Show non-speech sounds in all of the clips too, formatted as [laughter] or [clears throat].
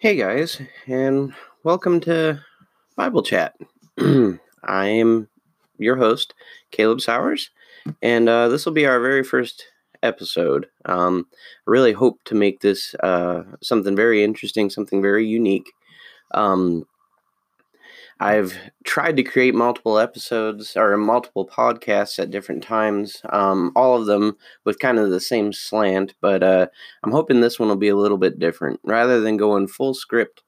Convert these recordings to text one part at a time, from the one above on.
Hey guys, and welcome to Bible Chat. [clears throat] I am your host, Caleb Sowers, and uh, this will be our very first episode. Um, I really hope to make this uh, something very interesting, something very unique. Um, I've tried to create multiple episodes or multiple podcasts at different times, um, all of them with kind of the same slant, but uh, I'm hoping this one will be a little bit different. Rather than going full script,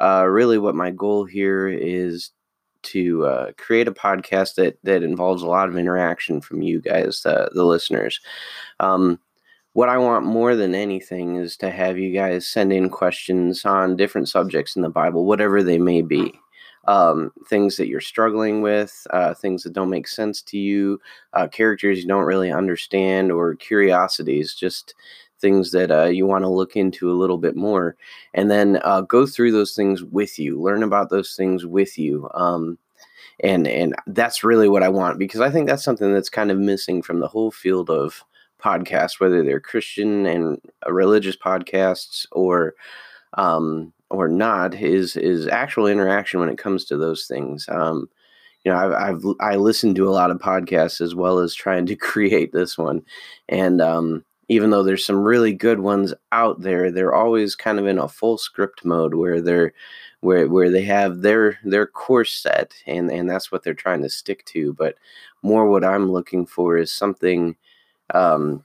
uh, really what my goal here is to uh, create a podcast that, that involves a lot of interaction from you guys, the, the listeners. Um, what I want more than anything is to have you guys send in questions on different subjects in the Bible, whatever they may be um, things that you're struggling with, uh, things that don't make sense to you, uh, characters you don't really understand, or curiosities, just things that uh, you want to look into a little bit more. And then uh, go through those things with you, learn about those things with you. Um, and, and that's really what I want because I think that's something that's kind of missing from the whole field of podcasts, whether they're Christian and uh, religious podcasts or um, or not is is actual interaction when it comes to those things. Um, you know, I've, I've I listened to a lot of podcasts as well as trying to [laughs] create this one, and um, even though there's some really good ones out there, they're always kind of in a full script mode where they're where where they have their their course set and and that's what they're trying to stick to. But more what I'm looking for is something um,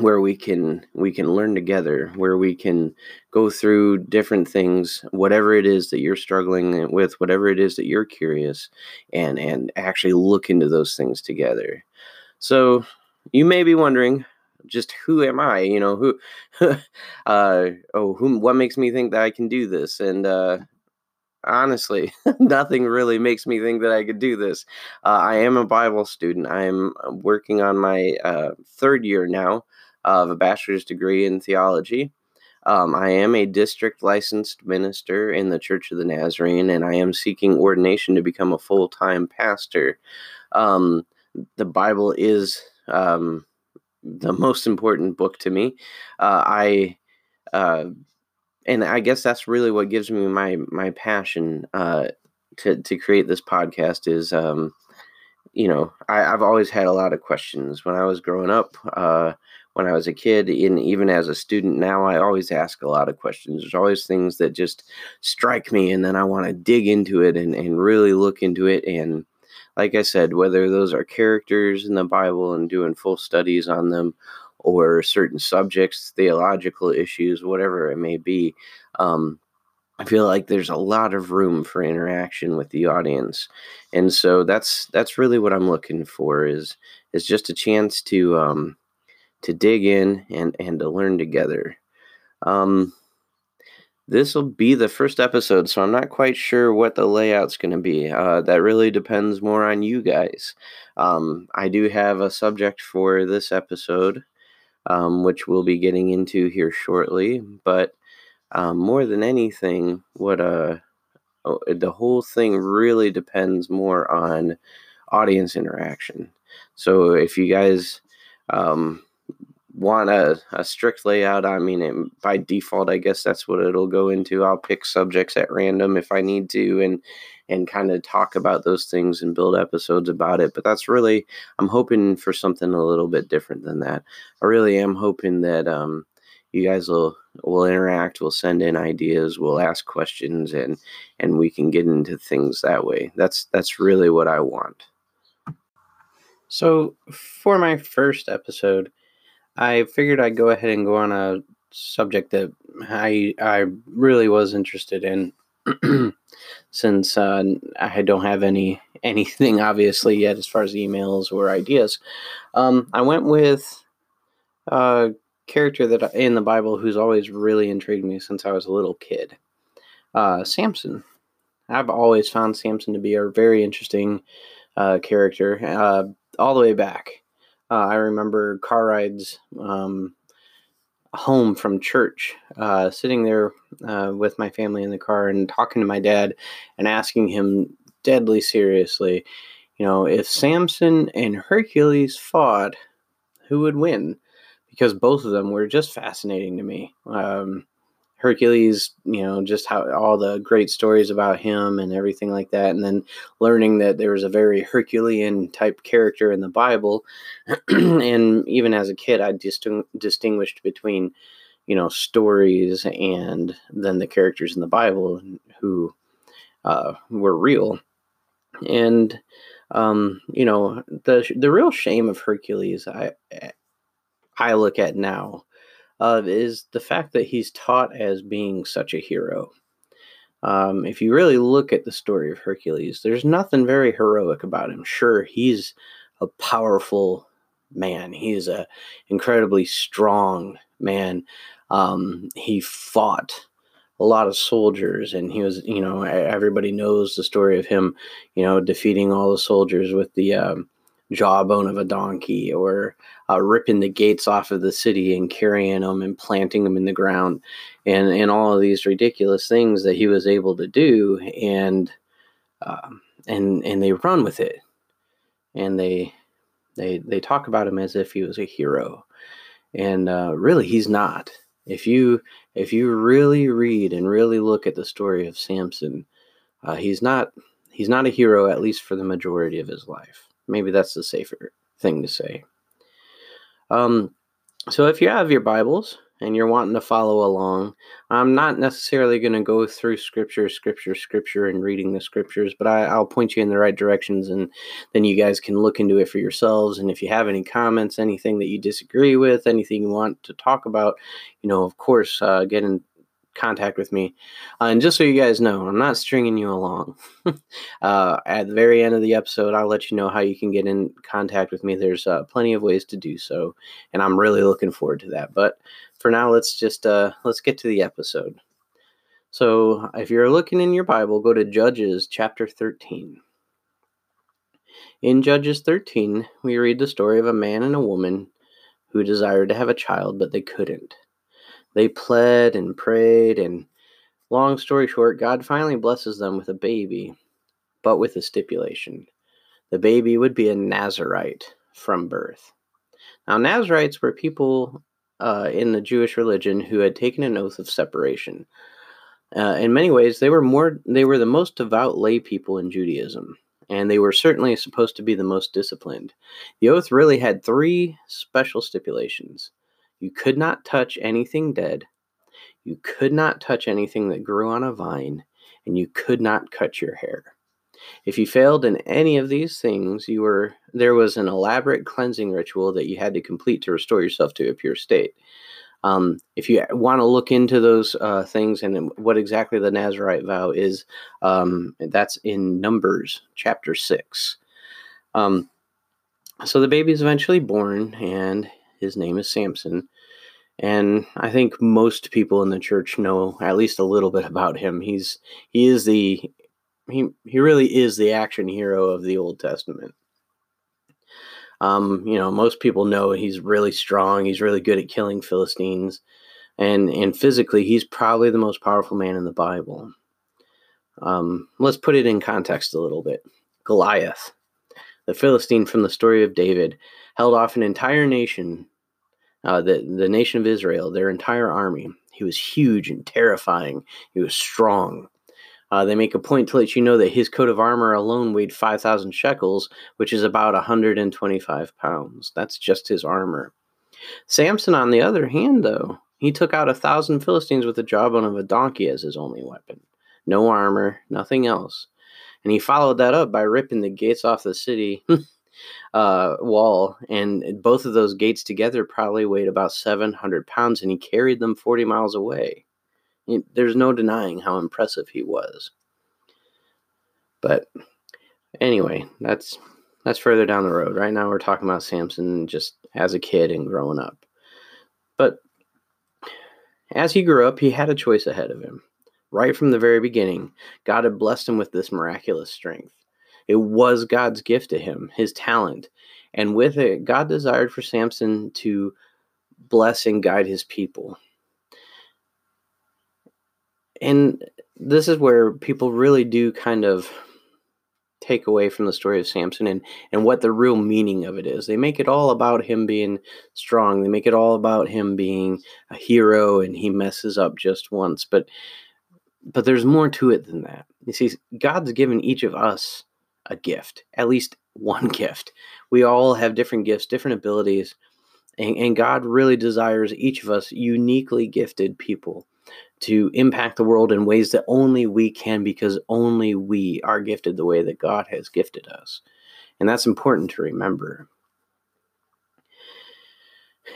where we can we can learn together where we can go through different things whatever it is that you're struggling with whatever it is that you're curious and and actually look into those things together. So you may be wondering just who am i? You know who [laughs] uh oh who what makes me think that i can do this? And uh honestly [laughs] nothing really makes me think that i could do this. Uh, i am a bible student. I'm working on my uh, third year now of a bachelor's degree in theology. Um, I am a district licensed minister in the Church of the Nazarene, and I am seeking ordination to become a full time pastor. Um, the Bible is um, the most important book to me. Uh, I uh, and I guess that's really what gives me my my passion uh, to to create this podcast is um, you know I, have always had a lot of questions when I was growing up. When I was a kid, and even as a student now, I always ask a lot of questions. There's always things that just strike me, and then I want to dig into it and, and really look into it. And like I said, whether those are characters in the Bible and doing full studies on them, or certain subjects, theological issues, whatever it may be, um, I feel like there's a lot of room for interaction with the audience, and so that's that's really what I'm looking for is is just a chance to um, to dig in and and to learn together. Um, this will be the first episode, so I'm not quite sure what the layout's going to be. Uh, that really depends more on you guys. Um, I do have a subject for this episode, um, which we'll be getting into here shortly. But um, more than anything, what uh, the whole thing really depends more on audience interaction. So if you guys um, want a, a strict layout, I mean, it, by default, I guess that's what it'll go into. I'll pick subjects at random if I need to, and and kind of talk about those things and build episodes about it. But that's really, I'm hoping for something a little bit different than that. I really am hoping that um, you guys will will interact, will send in ideas, will ask questions, and and we can get into things that way. That's that's really what I want. So for my first episode. I figured I'd go ahead and go on a subject that I I really was interested in, [clears throat] since uh, I don't have any anything obviously yet as far as emails or ideas. Um, I went with a character that in the Bible who's always really intrigued me since I was a little kid. Uh, Samson. I've always found Samson to be a very interesting uh, character, uh, all the way back. Uh, I remember car rides um, home from church, uh, sitting there uh, with my family in the car and talking to my dad and asking him deadly seriously, you know, if Samson and Hercules fought, who would win? Because both of them were just fascinating to me. Um, Hercules, you know, just how all the great stories about him and everything like that, and then learning that there was a very Herculean type character in the Bible, [clears throat] and even as a kid, I distinguished between, you know, stories and then the characters in the Bible who uh, were real, and um, you know, the the real shame of Hercules, I I look at now uh, is the fact that he's taught as being such a hero. Um, if you really look at the story of Hercules, there's nothing very heroic about him. Sure, he's a powerful man. He's a incredibly strong man. Um, he fought a lot of soldiers, and he was, you know, everybody knows the story of him, you know, defeating all the soldiers with the um, jawbone of a donkey or uh, ripping the gates off of the city and carrying them and planting them in the ground and, and all of these ridiculous things that he was able to do and um, and and they run with it. And they they they talk about him as if he was a hero. And uh, really he's not. If you if you really read and really look at the story of Samson uh, he's not he's not a hero at least for the majority of his life Maybe that's the safer thing to say. Um, so if you have your Bibles and you're wanting to follow along, I'm not necessarily going to go through scripture, scripture, scripture, and reading the scriptures, but I, will point you in the right directions, and then you guys can look into it for yourselves. And if you have any comments, anything that you disagree with, anything you want to talk about, you know, of course, uh, get in contact with me. Uh, and just so you guys know, I'm not stringing you along. [laughs] uh, at the very end of the episode, I'll let you know how you can get in contact with me. There's uh, plenty of ways to do so, and I'm really looking forward to that. But for now, let's just uh, let's get to the episode. So, if you're looking in your Bible, go to Judges chapter 13. In Judges 13, we read the story of a man and a woman who desired to have a child, but they couldn't. They pled and prayed, and long story short, God finally blesses them with a baby, but with a stipulation. The baby would be a Nazarite from birth. Now, Nazarites were people uh, in the Jewish religion who had taken an oath of separation. Uh, in many ways, they were more they were the most devout lay people in Judaism, and they were certainly supposed to be the most disciplined. The oath really had three special stipulations. You could not touch anything dead. You could not touch anything that grew on a vine, and you could not cut your hair. If you failed in any of these things, you were there was an elaborate cleansing ritual that you had to complete to restore yourself to a pure state. Um, if you want to look into those uh, things and what exactly the Nazarite vow is, um, that's in Numbers chapter six. Um, so the baby is eventually born, and his name is Samson. And I think most people in the church know at least a little bit about him. He's he is the he he really is the action hero of the Old Testament. Um, you know, most people know he's really strong. He's really good at killing Philistines, and and physically, he's probably the most powerful man in the Bible. Um, let's put it in context a little bit. Goliath, the Philistine from the story of David, held off an entire nation uh, the, the nation of Israel, their entire army. He was huge and terrifying. He was strong. Uh, they make a point to let you know that his coat of armor alone weighed 5,000 shekels, which is about 125 pounds. That's just his armor. Samson, on the other hand, though, he took out a thousand Philistines with the jawbone of a donkey as his only weapon. No armor, nothing else. And he followed that up by ripping the gates off the city [laughs] uh, wall, and both of those gates together probably weighed about 700 pounds, and he carried them 40 miles away. There's no denying how impressive he was. But anyway, that's that's further down the road. Right now, we're talking about Samson just as a kid and growing up. But as he grew up, he had a choice ahead of him. Right from the very beginning, God had blessed him with this miraculous strength. It was God's gift to him, his talent. And with it, God desired for Samson to bless and guide his people. And this is where people really do kind of take away from the story of Samson and, and what the real meaning of it is. They make it all about him being strong. They make it all about him being a hero and he messes up just once. But but there's more to it than that. You see, God's given each of us a gift, at least one [laughs] gift. We all have different gifts, different abilities, and, and God really desires each of us uniquely gifted people to impact the world in ways that only we can because only we are gifted the way that God has gifted us. And that's important to remember.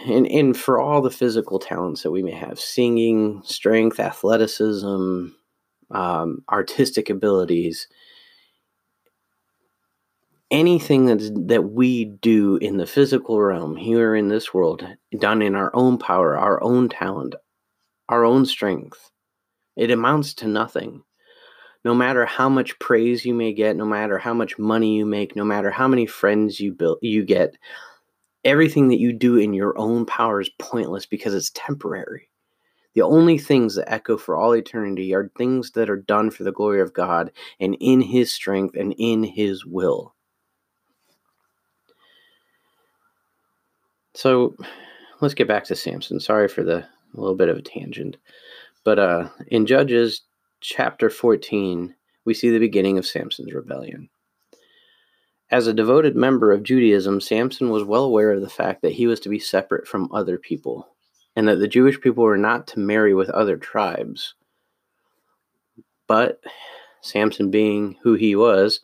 And, and for all the physical talents that we may have singing, strength, athleticism, um, artistic abilities, anything that that we do in the physical realm here in this world, done in our own power, our own talent, our own strength, it amounts to nothing. No matter how much praise you may get, no matter how much money you make, no matter how many friends you build you get, everything that you do in your own power is pointless because it's temporary. The only things that echo for all eternity are things that are done for the glory of God and in His strength and in His will. So let's get back to Samson. Sorry for the little bit of a tangent. But uh, in Judges chapter 14, we see the beginning of Samson's rebellion. As a devoted member of Judaism, Samson was well aware of the fact that he was to be separate from other people, and that the Jewish people were not to marry with other tribes. But Samson, being who he was,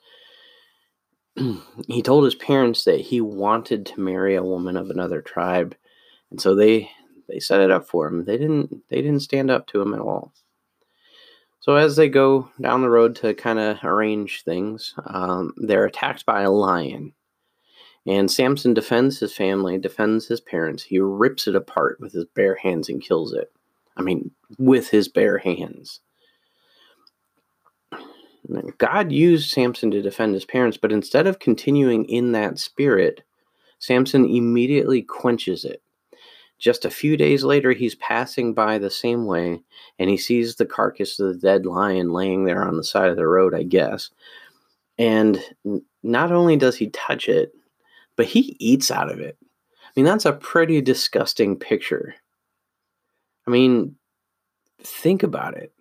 [clears throat] he told his parents that he wanted to marry a woman of another tribe, and so they they set it up for him. They didn't they didn't stand up to him at all. So as they go down the road to kind of arrange things, um, they're attacked by a lion. And Samson defends his family, defends his parents. He rips it apart with his bare hands and kills it. I mean, with his bare hands. God used Samson to defend his parents, but instead of continuing in that spirit, Samson immediately quenches it. Just a few days later, he's passing by the same way and he sees the carcass of the dead lion laying there on the side of the road, I guess. And not only does he touch it, but he eats out of it. I mean, that's a pretty disgusting picture. I mean, think about it.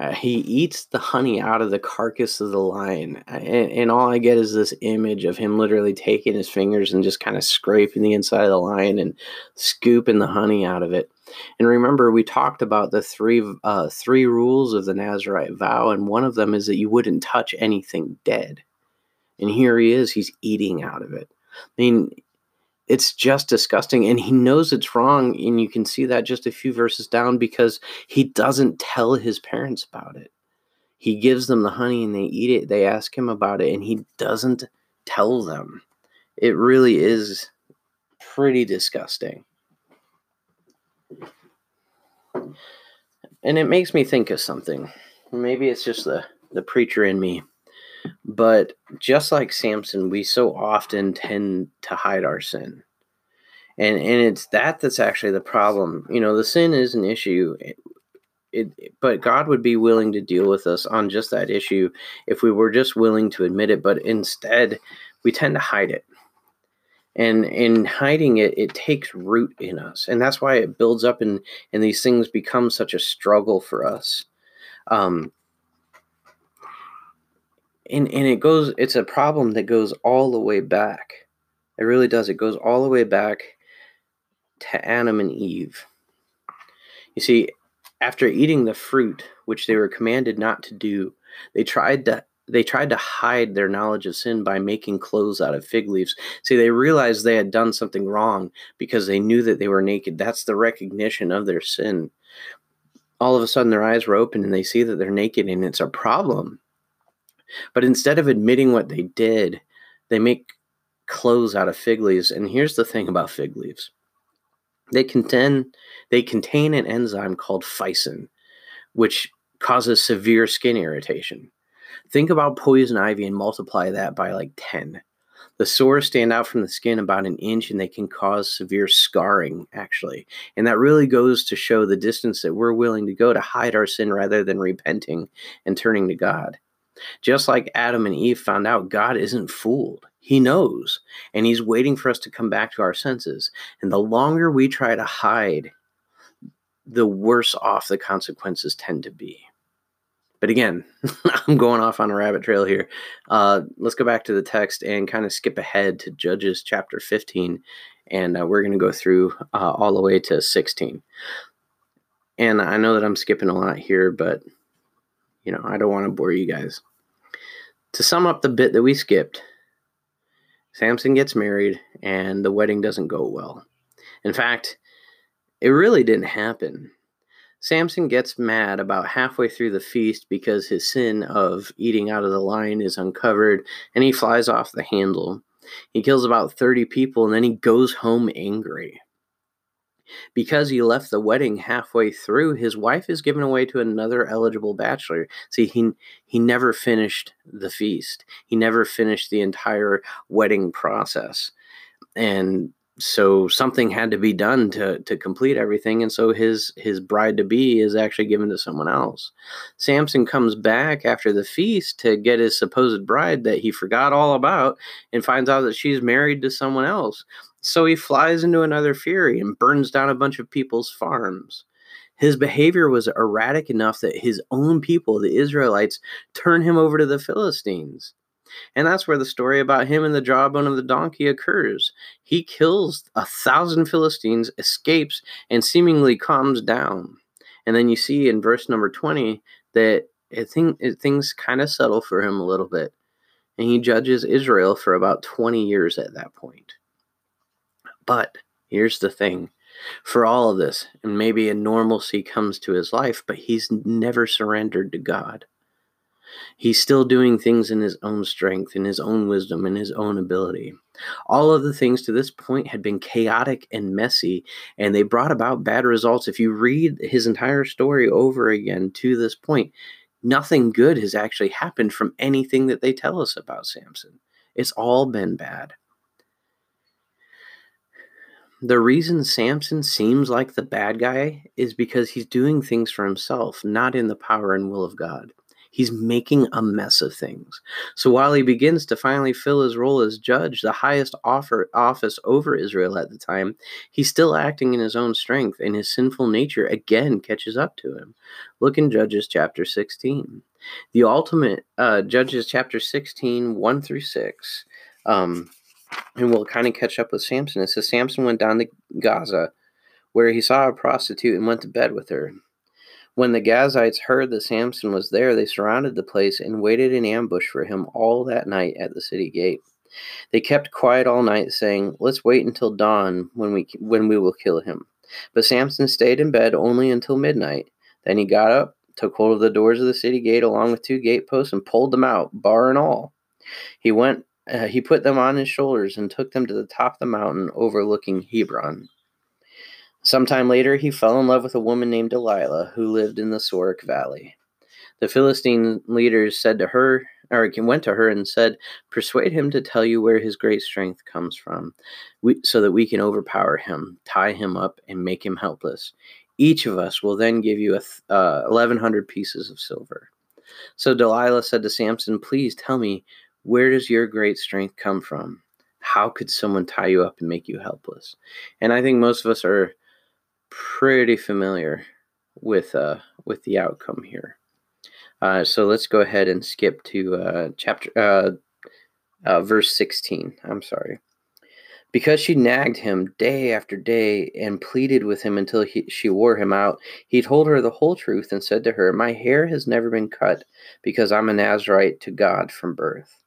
Uh, he eats the honey out of the carcass of the lion. And, and, all I get is this image of him literally taking his fingers and just kind of scraping the inside of the lion and scooping the honey out of it. And remember, we talked about the three uh, three rules of the Nazarite vow, and one of them is that you wouldn't touch anything dead. And here he is, he's eating out of it. I mean, it's just disgusting and he knows it's wrong and you can see that just a few verses down because he doesn't tell his parents about it. He gives them the honey and they eat it they ask him about it and he doesn't tell them. It really is pretty disgusting. And it makes me think of something. Maybe it's just the the preacher in me but just like Samson, we so often tend to hide our sin. And and it's that that's actually the problem. You know, the sin is an issue. It, it, but God would be willing to deal with us on just that issue if we were just willing to admit it. But instead, we tend to hide it. And in hiding it, it takes root in us. And that's why it builds up and, and these things become such a struggle for us. Um, and and it goes it's a problem that goes all the way back it really does it goes all the way back to adam and eve you see after eating the fruit which they were commanded not to do they tried to they tried to hide their knowledge of sin by making clothes out of fig leaves. See, they realized they had done something wrong because they knew that they were naked. That's the recognition of their sin. All of a sudden, their eyes were open and they see that they're naked, and it's a problem. But instead of admitting what they did, they make clothes out of fig leaves. And here's the thing about fig leaves They contain they contain an enzyme called ficin, which causes severe skin irritation. Think about poison ivy and multiply that by like 10. The sores stand out from the skin about an inch and they can cause severe scarring, actually. And that really goes to show the distance that we're willing to go to hide our sin rather than repenting and turning to God. Just like Adam and Eve found out, God isn't fooled. He knows, and He's waiting for us to come back to our senses. And the longer we try to hide, the worse off the consequences tend to be. But again, [laughs] I'm going off on a rabbit trail here. Uh, let's go back to the text and kind of skip ahead to Judges chapter 15. And uh, we're going to go through uh, all the way to 16. And I know that I'm skipping a lot here, but, you know, I don't want to bore you guys. To sum up the bit that we skipped, Samson gets married and the wedding doesn't go well. In fact, it really didn't happen. Samson gets mad about halfway through the feast because his sin of eating out of the line is uncovered and he flies off the handle. He kills about 30 people and then he goes home angry. Because he left the wedding halfway through, his wife is given away to another eligible bachelor. See, he he never finished the feast. He never finished the entire wedding process. And so something had to be done to to complete everything and so his his bride to be is actually given to someone else samson comes back after the feast to get his supposed bride that he forgot all about and finds out that she's married to someone else so he flies into another fury and burns down a bunch of people's farms his behavior was erratic enough that his own people the israelites turn him over to the philistines and that's where the story about him and the jawbone of the donkey occurs. He kills a thousand Philistines, escapes, and seemingly calms down. And then you see in verse number 20 that it thing, it, things kind of settle for him a little bit. And he judges Israel for about 20 years at that point. But here's the thing for all of this, and maybe a normalcy comes to his life, but he's never surrendered to God. He's still doing things in his own strength, in his own wisdom, in his own ability. All of the things to this point had been chaotic and messy, and they brought about bad results. If you read his entire story over again to this point, nothing good has actually happened from anything that they tell us about Samson. It's all been bad. The reason Samson seems like the bad guy is because he's doing things for himself, not in the power and will of God. He's making a mess of things. So while he begins to finally fill his role as judge, the highest offer, office over Israel at the time, he's still acting in his own strength, and his sinful nature again catches up to him. Look in Judges chapter 16. The ultimate, uh, Judges chapter 16, 1 through 6. Um, and we'll kind of catch up with Samson. It says Samson went down to Gaza, where he saw a prostitute and went to bed with her. When the Gazites heard that Samson was there, they surrounded the place and waited in ambush for him all that night at the city gate. They kept quiet all night, saying, "Let's wait until dawn when we when we will kill him." But Samson stayed in bed only until midnight. Then he got up, took hold of the doors of the city gate along with two gateposts, and pulled them out, bar and all. He went. Uh, he put them on his shoulders and took them to the top of the mountain overlooking Hebron. Sometime later, he fell in love with a woman named Delilah who lived in the Sorek Valley. The Philistine leaders said to her, or went to her and said, Persuade him to tell you where his great strength comes from, so that we can overpower him, tie him up, and make him helpless. Each of us will then give you a uh, 1,100 pieces of silver. So Delilah said to Samson, Please tell me, where does your great strength come from? How could someone tie you up and make you helpless? And I think most of us are pretty familiar with uh, with the outcome here. Uh, so let's go ahead and skip to uh, chapter uh, uh, verse 16. I'm sorry. Because she nagged him day after day and pleaded with him until he, she wore him out, he told her the whole truth and said to her, My hair has never been cut because I'm a Nazarite to God from birth.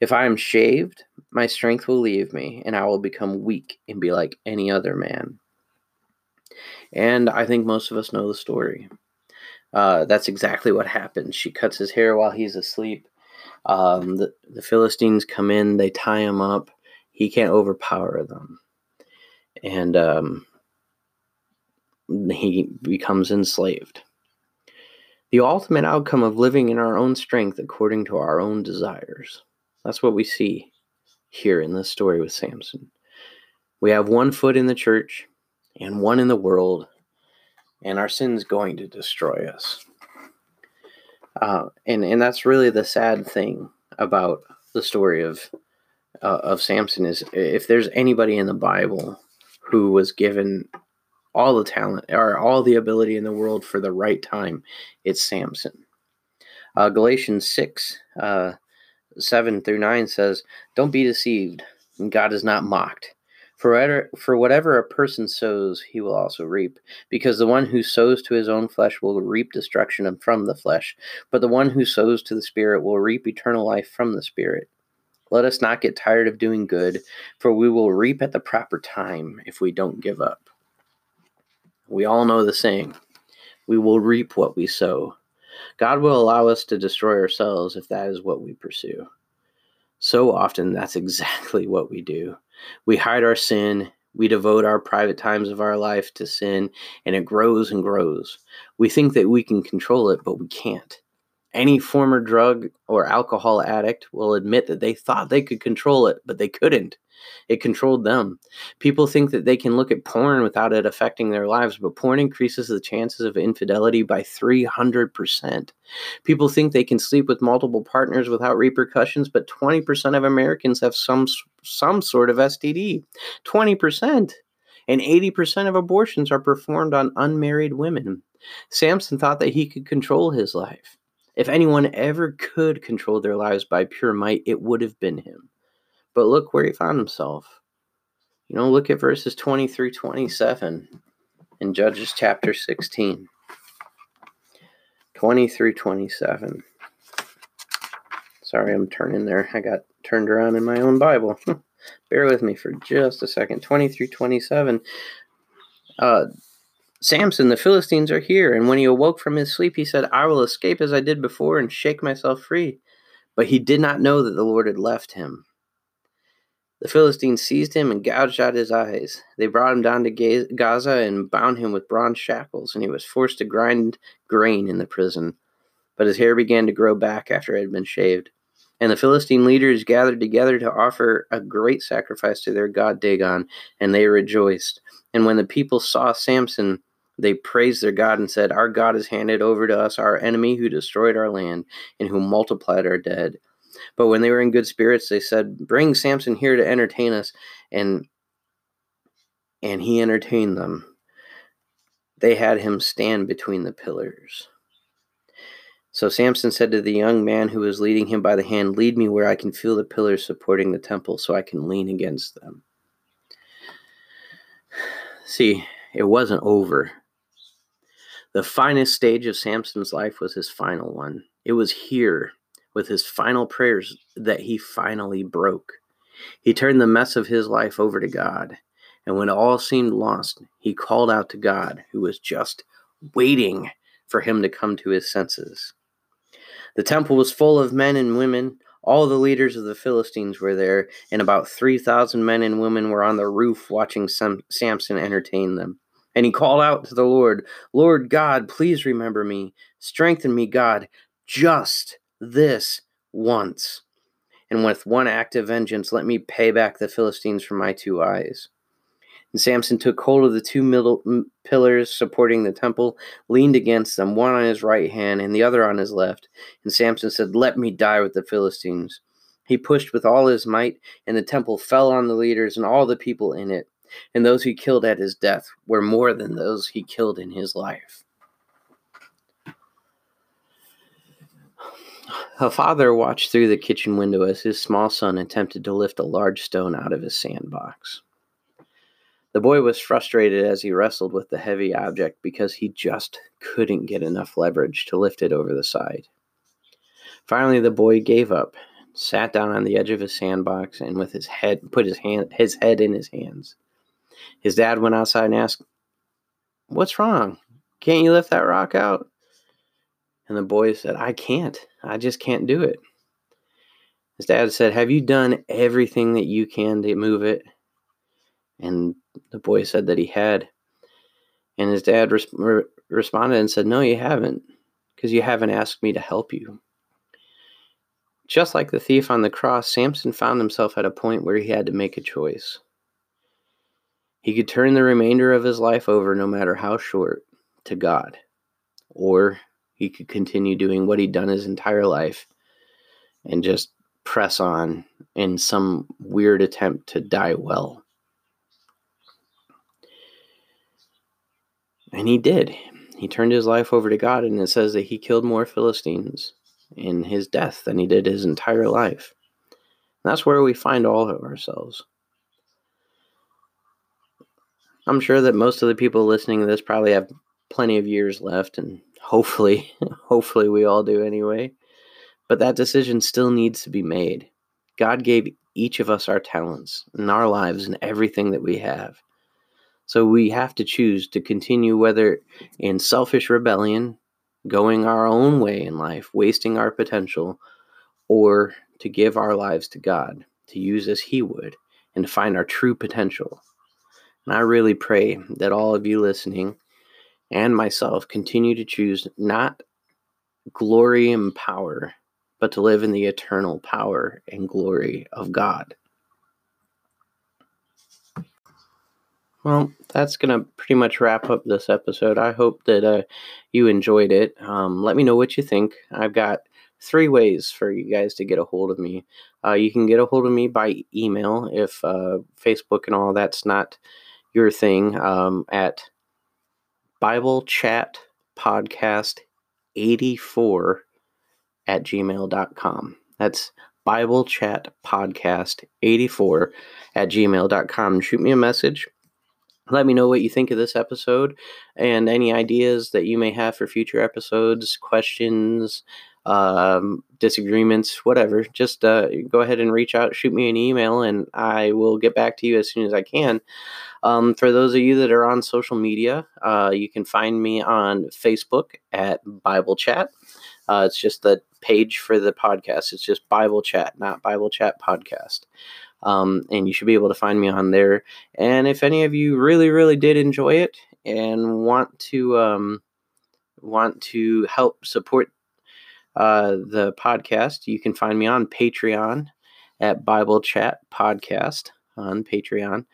If I am shaved, my strength will leave me, and I will become weak and be like any other man. And I think most of us know the story. Uh, that's exactly what happens. She cuts his hair while he's asleep. Um, the, the Philistines come in, they tie him up. He can't overpower them. And um, he becomes enslaved. The ultimate outcome of living in our own strength according to our own desires. That's what we see here in this story with Samson. We have one foot in the church and one in the world, and our sin's going to destroy us. Uh, and and that's really the sad thing about the story of uh, of Samson is if there's anybody in the Bible who was given all the talent or all the ability in the world for the right time, it's Samson. Uh, Galatians 6, uh, 7 through 9 says, Don't be deceived, God is not mocked. For for whatever a person sows, he will also reap. Because the one who sows to his own flesh will reap destruction from the flesh, but the one who sows to the Spirit will reap eternal life from the Spirit. Let us not get tired of doing good, for we will reap at the proper time if we don't give up. We all know the saying we will reap what we sow. God will allow us to destroy ourselves if that is what we pursue. So often, that's [laughs] exactly what we do. We hide our sin. We devote our private times of our life to sin, and it grows and grows. We think that we can control it, but we can't. Any former drug or alcohol addict will admit that they thought they could control it, but they couldn't. It controlled them. People think that they can look at porn without it affecting their lives, but porn increases the chances of infidelity by 300%. People think they can sleep with multiple partners without repercussions, but 20% of Americans have some some sort of STD. 20%. And 80% of abortions are performed on unmarried women. Samson thought that he could control his life. If anyone ever could control their lives by pure might, it would have been him. But look where he found himself. You know, look at verses 20 through 27 in Judges chapter 16. 20 through 27. Sorry, I'm turning there. I got turned around in my own Bible. [laughs] Bear with me for just a second. 20 through 27. Uh, Samson, the Philistines are here. And when he awoke from his sleep, he said, I will escape as I did before and shake myself free. But he did not know that the Lord had left him. The Philistines seized him and gouged out his eyes. They brought him down to Gaza and bound him with bronze shackles, and he was forced to grind grain in the prison. But his hair began to grow back after it had been shaved. And the Philistine leaders gathered together to offer a great sacrifice to their god Dagon, and they rejoiced. And when the people saw Samson, they praised their God and said, Our God has handed over to us our enemy who destroyed our land and who multiplied our dead. But when they were in good spirits, they said, "Bring Samson here to entertain us." And and he entertained them. They had him stand between the pillars. So Samson said to the young man who was leading him by the hand, Lead me where I can feel the pillars supporting the temple so I can lean against them. See, it wasn't over. The finest stage of Samson's life was his final one. It was here with his final prayers that he finally broke. He turned the mess of his life over to God, and when all seemed lost, he called out to God, who was just waiting for him to come to his senses. The temple was full of men and women. All the leaders of the Philistines were there, and about 3,000 men and women were on the roof watching Sam- Samson entertain them. And he called out to the Lord, Lord God, please remember me. Strengthen me, God, just this once, and with one act of vengeance let me pay back the Philistines for my two eyes. And Samson took hold of the two middle pillars supporting the temple, leaned against them, one on his right hand and the other on his left. And Samson said, Let me die with the Philistines. He pushed with all his might, and the temple fell on the leaders and all the people in it. And those he killed at his death were more than those he killed in his life. A father watched through the kitchen window as his small son attempted to lift a large stone out of his sandbox. The boy was frustrated as he wrestled with the heavy object because he just couldn't get enough leverage to lift it over the side. Finally, the boy gave up, sat down on the edge of his sandbox, and with his head put his hand his head in his hands. His dad went outside and asked, "What's wrong? Can't you lift that rock out?" And the boy said, I can't. I just can't do it. His dad said, Have you done everything that you can to move it? And the boy said that he had. And his dad res- re- responded and said, No, you haven't, because you haven't asked me to help you. Just like the thief on the cross, Samson found himself at a point where he had to make a choice. He could turn the remainder of his life over, no matter how short, to God, or he could continue doing what he'd done his entire life and just press on in some weird attempt to die well. And he did. He turned his life over to God, and it says that he killed more Philistines in his death than he did his entire life. And that's where we find all of ourselves. I'm sure that most of the people listening to this probably have plenty of years left, and hopefully, [laughs] hopefully we all do anyway. But that decision still needs to be made. God gave each of us our talents and our lives and everything that we have. So we have to choose to continue, whether in selfish rebellion, going our own way in life, wasting our potential, or to give our lives to God, to use as He would, and to find our true potential. And I really pray that all of you listening and myself continue to choose not glory and power, but to live in the eternal power and glory of God. Well, that's going to pretty much wrap up this episode. I hope that uh, you enjoyed it. Um, let me know what you think. I've got three ways for you guys to get a hold of me. Uh, you can get a hold of me by email if uh, Facebook and all that's not your thing um, at Bible Chat Podcast 84 at gmail.com. That's Bible Chat Podcast 84 at gmail.com. Shoot me a message let me know what you think of this episode and any ideas that you may have for future episodes, questions, um, disagreements, whatever. Just uh, go ahead and reach out, shoot me an email, and I will get back to you as soon as I can. Um, for those of you that are on social media, uh, you can find me on Facebook at Bible Chat. Uh, it's just the page for the podcast. It's just Bible Chat, not Bible Chat Podcast. Um, and you should be able to find me on there. And if any of you really, really did enjoy it and want to um, want to help support uh, the podcast, you can find me on Patreon at Bible Chat Podcast on Patreon.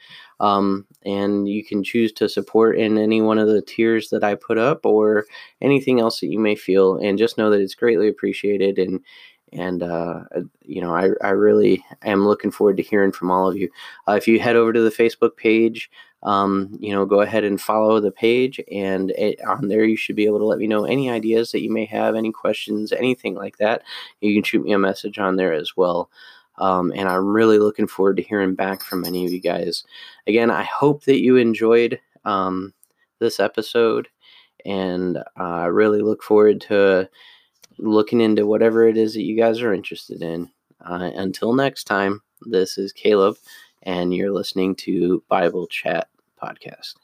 Um, and you can choose to support in any one of the tiers that I put up or anything else that you may feel. And just know that it's greatly appreciated. And and uh, you know I, I really am looking forward to hearing from all of you. Uh, if you head over to the facebook page um, you know go ahead and follow the page and it, on there you should be able to let me know any ideas that you may have any questions anything like that. You can shoot me a message on there as well. Um, and i'm really looking forward to hearing back from any of you guys. Again i hope that you enjoyed um, this episode and i uh, really look forward to looking into whatever it is that you guys are interested in. Uh, until next time, this is Caleb, and you're listening to Bible Chat Podcast.